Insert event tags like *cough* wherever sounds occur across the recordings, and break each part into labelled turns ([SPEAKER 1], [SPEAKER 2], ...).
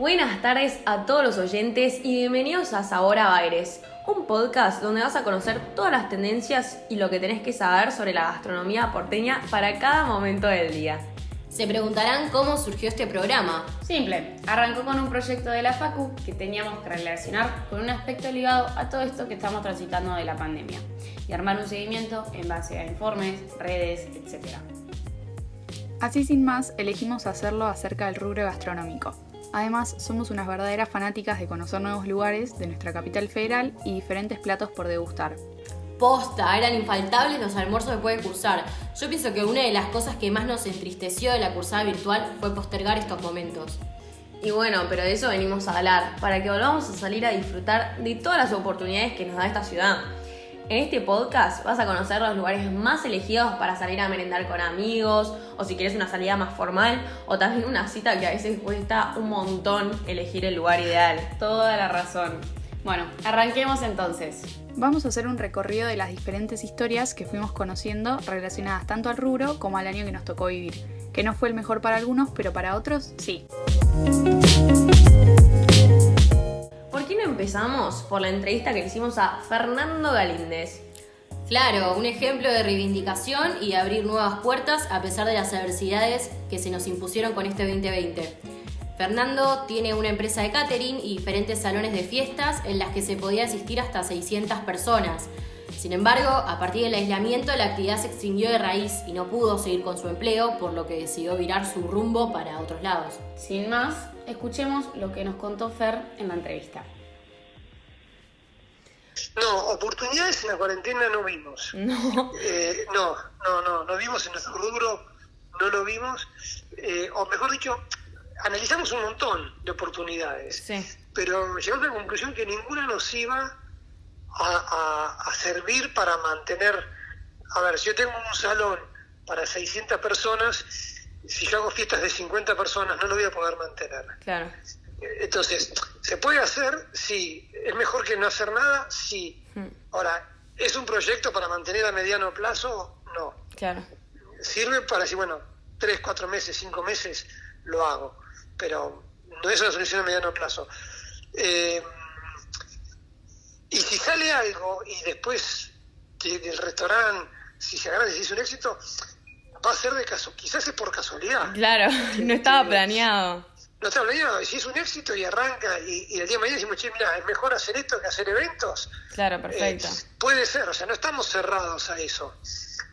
[SPEAKER 1] Buenas tardes a todos los oyentes y bienvenidos a Sabor a Baires, un podcast donde vas a conocer todas las tendencias y lo que tenés que saber sobre la gastronomía porteña para cada momento del día.
[SPEAKER 2] Se preguntarán cómo surgió este programa.
[SPEAKER 3] Simple, arrancó con un proyecto de la Facu que teníamos que relacionar con un aspecto ligado a todo esto que estamos transitando de la pandemia y armar un seguimiento en base a informes, redes, etc.
[SPEAKER 4] Así sin más, elegimos hacerlo acerca del rubro gastronómico. Además, somos unas verdaderas fanáticas de conocer nuevos lugares de nuestra capital federal y diferentes platos por degustar.
[SPEAKER 2] Posta, eran infaltables los almuerzos después de cursar. Yo pienso que una de las cosas que más nos entristeció de la cursada virtual fue postergar estos momentos.
[SPEAKER 1] Y bueno, pero de eso venimos a hablar, para que volvamos a salir a disfrutar de todas las oportunidades que nos da esta ciudad. En este podcast vas a conocer los lugares más elegidos para salir a merendar con amigos, o si quieres una salida más formal, o también una cita que a veces cuesta un montón elegir el lugar ideal.
[SPEAKER 3] Toda la razón. Bueno, arranquemos entonces.
[SPEAKER 4] Vamos a hacer un recorrido de las diferentes historias que fuimos conociendo relacionadas tanto al rubro como al año que nos tocó vivir, que no fue el mejor para algunos, pero para otros sí.
[SPEAKER 1] Por la entrevista que le hicimos a Fernando Galíndez?
[SPEAKER 2] Claro, un ejemplo de reivindicación y de abrir nuevas puertas a pesar de las adversidades que se nos impusieron con este 2020. Fernando tiene una empresa de catering y diferentes salones de fiestas en las que se podía asistir hasta 600 personas. Sin embargo, a partir del aislamiento la actividad se extinguió de raíz y no pudo seguir con su empleo, por lo que decidió virar su rumbo para otros lados.
[SPEAKER 3] Sin más, escuchemos lo que nos contó Fer en la entrevista.
[SPEAKER 5] No, oportunidades en la cuarentena no vimos. *laughs*
[SPEAKER 1] No.
[SPEAKER 5] Eh, no, no, no, no vimos en nuestro rubro, no lo vimos. Eh, o mejor dicho, analizamos un montón de oportunidades,
[SPEAKER 1] Sí.
[SPEAKER 5] pero llegamos a la conclusión que ninguna nos iba a, a- a servir para mantener. A ver, si yo tengo un salón para 600 personas, si yo hago fiestas de 50 personas, no lo voy a poder mantener.
[SPEAKER 1] Claro.
[SPEAKER 5] Entonces, ¿se puede hacer? Sí. ¿Es mejor que no hacer nada? Sí.
[SPEAKER 1] Hmm.
[SPEAKER 5] Ahora, ¿es un proyecto para mantener a mediano plazo? No.
[SPEAKER 1] Claro.
[SPEAKER 5] Sirve para decir, bueno, tres, cuatro meses, cinco meses, lo hago. Pero no es una solución a mediano plazo. Eh, y si sale algo y después que del restaurante, si se agarra y se hizo un éxito, va a ser de caso. Quizás es por casualidad.
[SPEAKER 1] Claro, *laughs* no estaba planeado.
[SPEAKER 5] No está planeado. Si es un éxito y arranca y, y el día de mañana decimos, che, mira, es mejor hacer esto que hacer eventos.
[SPEAKER 1] Claro, perfecto.
[SPEAKER 5] Eh, puede ser, o sea, no estamos cerrados a eso.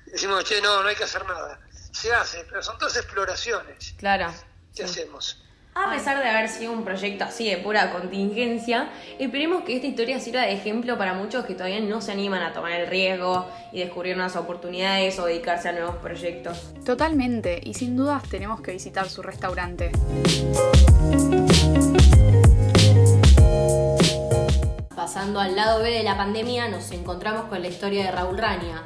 [SPEAKER 5] Decimos, che, no, no hay que hacer nada. Se hace, pero son todas exploraciones
[SPEAKER 1] Claro.
[SPEAKER 5] que hacemos.
[SPEAKER 1] A pesar de haber sido un proyecto así de pura contingencia, esperemos que esta historia sirva de ejemplo para muchos que todavía no se animan a tomar el riesgo y descubrir nuevas oportunidades o dedicarse a nuevos proyectos.
[SPEAKER 4] Totalmente, y sin dudas tenemos que visitar su restaurante.
[SPEAKER 2] Pasando al lado B de la pandemia, nos encontramos con la historia de Raúl Rania,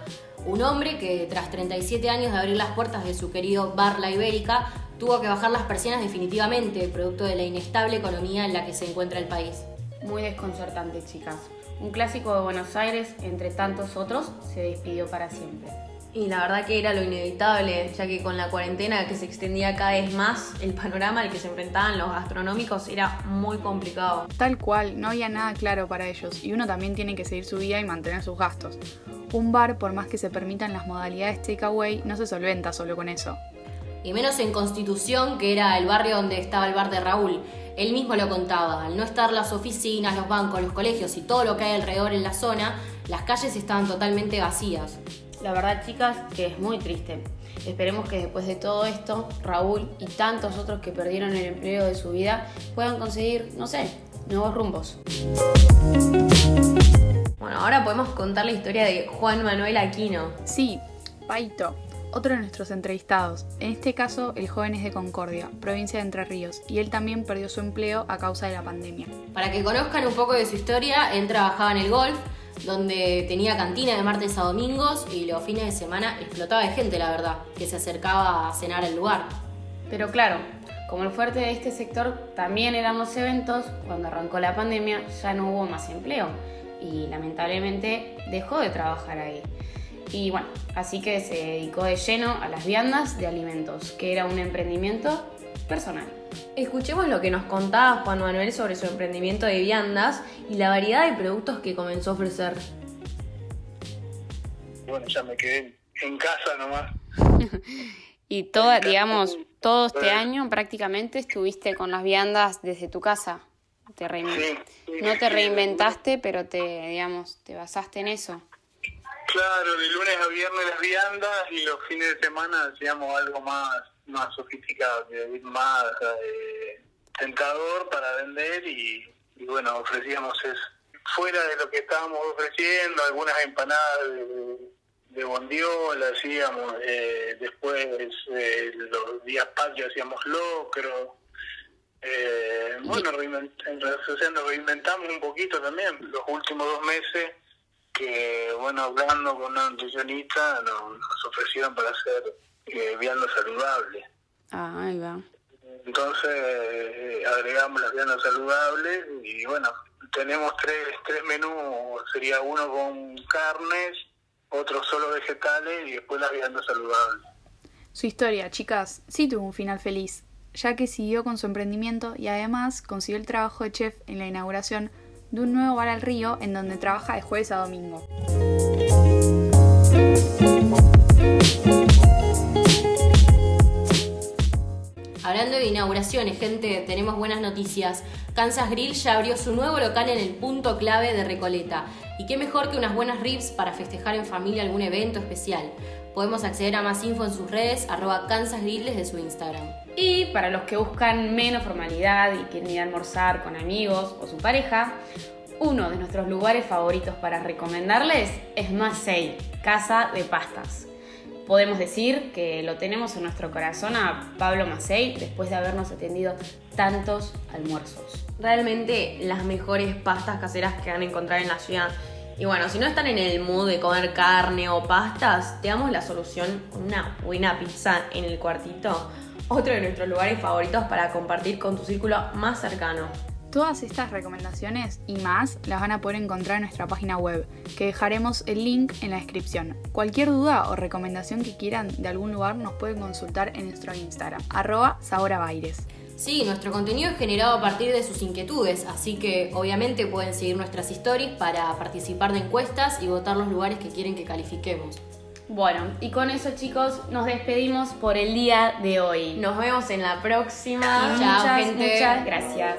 [SPEAKER 2] un hombre que tras 37 años de abrir las puertas de su querido bar La Ibérica, tuvo que bajar las persianas definitivamente, producto de la inestable economía en la que se encuentra el país.
[SPEAKER 3] Muy desconcertante, chicas. Un clásico de Buenos Aires, entre tantos otros, se despidió para siempre.
[SPEAKER 1] Y la verdad que era lo inevitable, ya que con la cuarentena que se extendía cada vez más, el panorama al que se enfrentaban los gastronómicos era muy complicado.
[SPEAKER 4] Tal cual, no había nada claro para ellos, y uno también tiene que seguir su vida y mantener sus gastos. Un bar, por más que se permitan las modalidades takeaway, no se solventa solo con eso.
[SPEAKER 2] Y menos en Constitución, que era el barrio donde estaba el bar de Raúl. Él mismo lo contaba, al no estar las oficinas, los bancos, los colegios y todo lo que hay alrededor en la zona, las calles estaban totalmente vacías.
[SPEAKER 3] La verdad, chicas, que es muy triste. Esperemos que después de todo esto, Raúl y tantos otros que perdieron el empleo de su vida puedan conseguir, no sé, nuevos rumbos.
[SPEAKER 1] Bueno, ahora podemos contar la historia de Juan Manuel Aquino.
[SPEAKER 4] Sí, Paito, otro de nuestros entrevistados. En este caso, el joven es de Concordia, provincia de Entre Ríos, y él también perdió su empleo a causa de la pandemia.
[SPEAKER 2] Para que conozcan un poco de su historia, él trabajaba en el golf, donde tenía cantina de martes a domingos y los fines de semana explotaba de gente, la verdad, que se acercaba a cenar al lugar.
[SPEAKER 3] Pero claro, como el fuerte de este sector también eran los eventos, cuando arrancó la pandemia ya no hubo más empleo y lamentablemente dejó de trabajar ahí. Y bueno, así que se dedicó de lleno a las viandas de alimentos, que era un emprendimiento personal.
[SPEAKER 1] Escuchemos lo que nos contaba Juan Manuel sobre su emprendimiento de viandas y la variedad de productos que comenzó a ofrecer.
[SPEAKER 6] Bueno, ya me quedé en casa nomás. *laughs*
[SPEAKER 3] y toda, digamos, todo este año prácticamente estuviste con las viandas desde tu casa. Te no te reinventaste, pero te, digamos, te basaste en eso.
[SPEAKER 6] Claro, de lunes a viernes las viandas y los fines de semana hacíamos algo más más sofisticado, más eh, tentador para vender y, bueno, ofrecíamos eso. Fuera de lo que estábamos ofreciendo, algunas empanadas de, de bondiola hacíamos, eh, después eh, los días patrios hacíamos locro. Eh, bueno, nos reinventamos un poquito también los últimos dos meses que, bueno, hablando con una nutricionista nos, nos ofrecieron para hacer eh, viandas saludables.
[SPEAKER 3] Ah, ahí va.
[SPEAKER 6] Entonces eh, agregamos las viandas saludables y bueno, tenemos tres, tres menús, sería uno con carnes, otro solo vegetales y después las viandas saludables.
[SPEAKER 4] Su historia, chicas, sí tuvo un final feliz, ya que siguió con su emprendimiento y además consiguió el trabajo de chef en la inauguración de un nuevo bar al río en donde trabaja de jueves a domingo.
[SPEAKER 2] Hablando de inauguraciones, gente, tenemos buenas noticias. Kansas Grill ya abrió su nuevo local en el punto clave de Recoleta. Y qué mejor que unas buenas ribs para festejar en familia algún evento especial. Podemos acceder a más info en sus redes, arroba Kansas Grill desde su Instagram.
[SPEAKER 3] Y para los que buscan menos formalidad y quieren ir a almorzar con amigos o su pareja, uno de nuestros lugares favoritos para recomendarles es Masei, Casa de Pastas podemos decir que lo tenemos en nuestro corazón a Pablo Macei después de habernos atendido tantos almuerzos.
[SPEAKER 1] Realmente las mejores pastas caseras que van a encontrar en la ciudad. Y bueno, si no están en el mood de comer carne o pastas, te damos la solución una buena pizza en el cuartito. Otro de nuestros lugares favoritos para compartir con tu círculo más cercano.
[SPEAKER 4] Todas estas recomendaciones y más las van a poder encontrar en nuestra página web, que dejaremos el link en la descripción. Cualquier duda o recomendación que quieran de algún lugar nos pueden consultar en nuestro Instagram, arroba saborabaires.
[SPEAKER 2] Sí, nuestro contenido es generado a partir de sus inquietudes, así que obviamente pueden seguir nuestras stories para participar de encuestas y votar los lugares que quieren que califiquemos.
[SPEAKER 3] Bueno, y con eso chicos nos despedimos por el día de hoy.
[SPEAKER 1] Nos vemos en la próxima.
[SPEAKER 3] Chao, gente. Muchas gracias.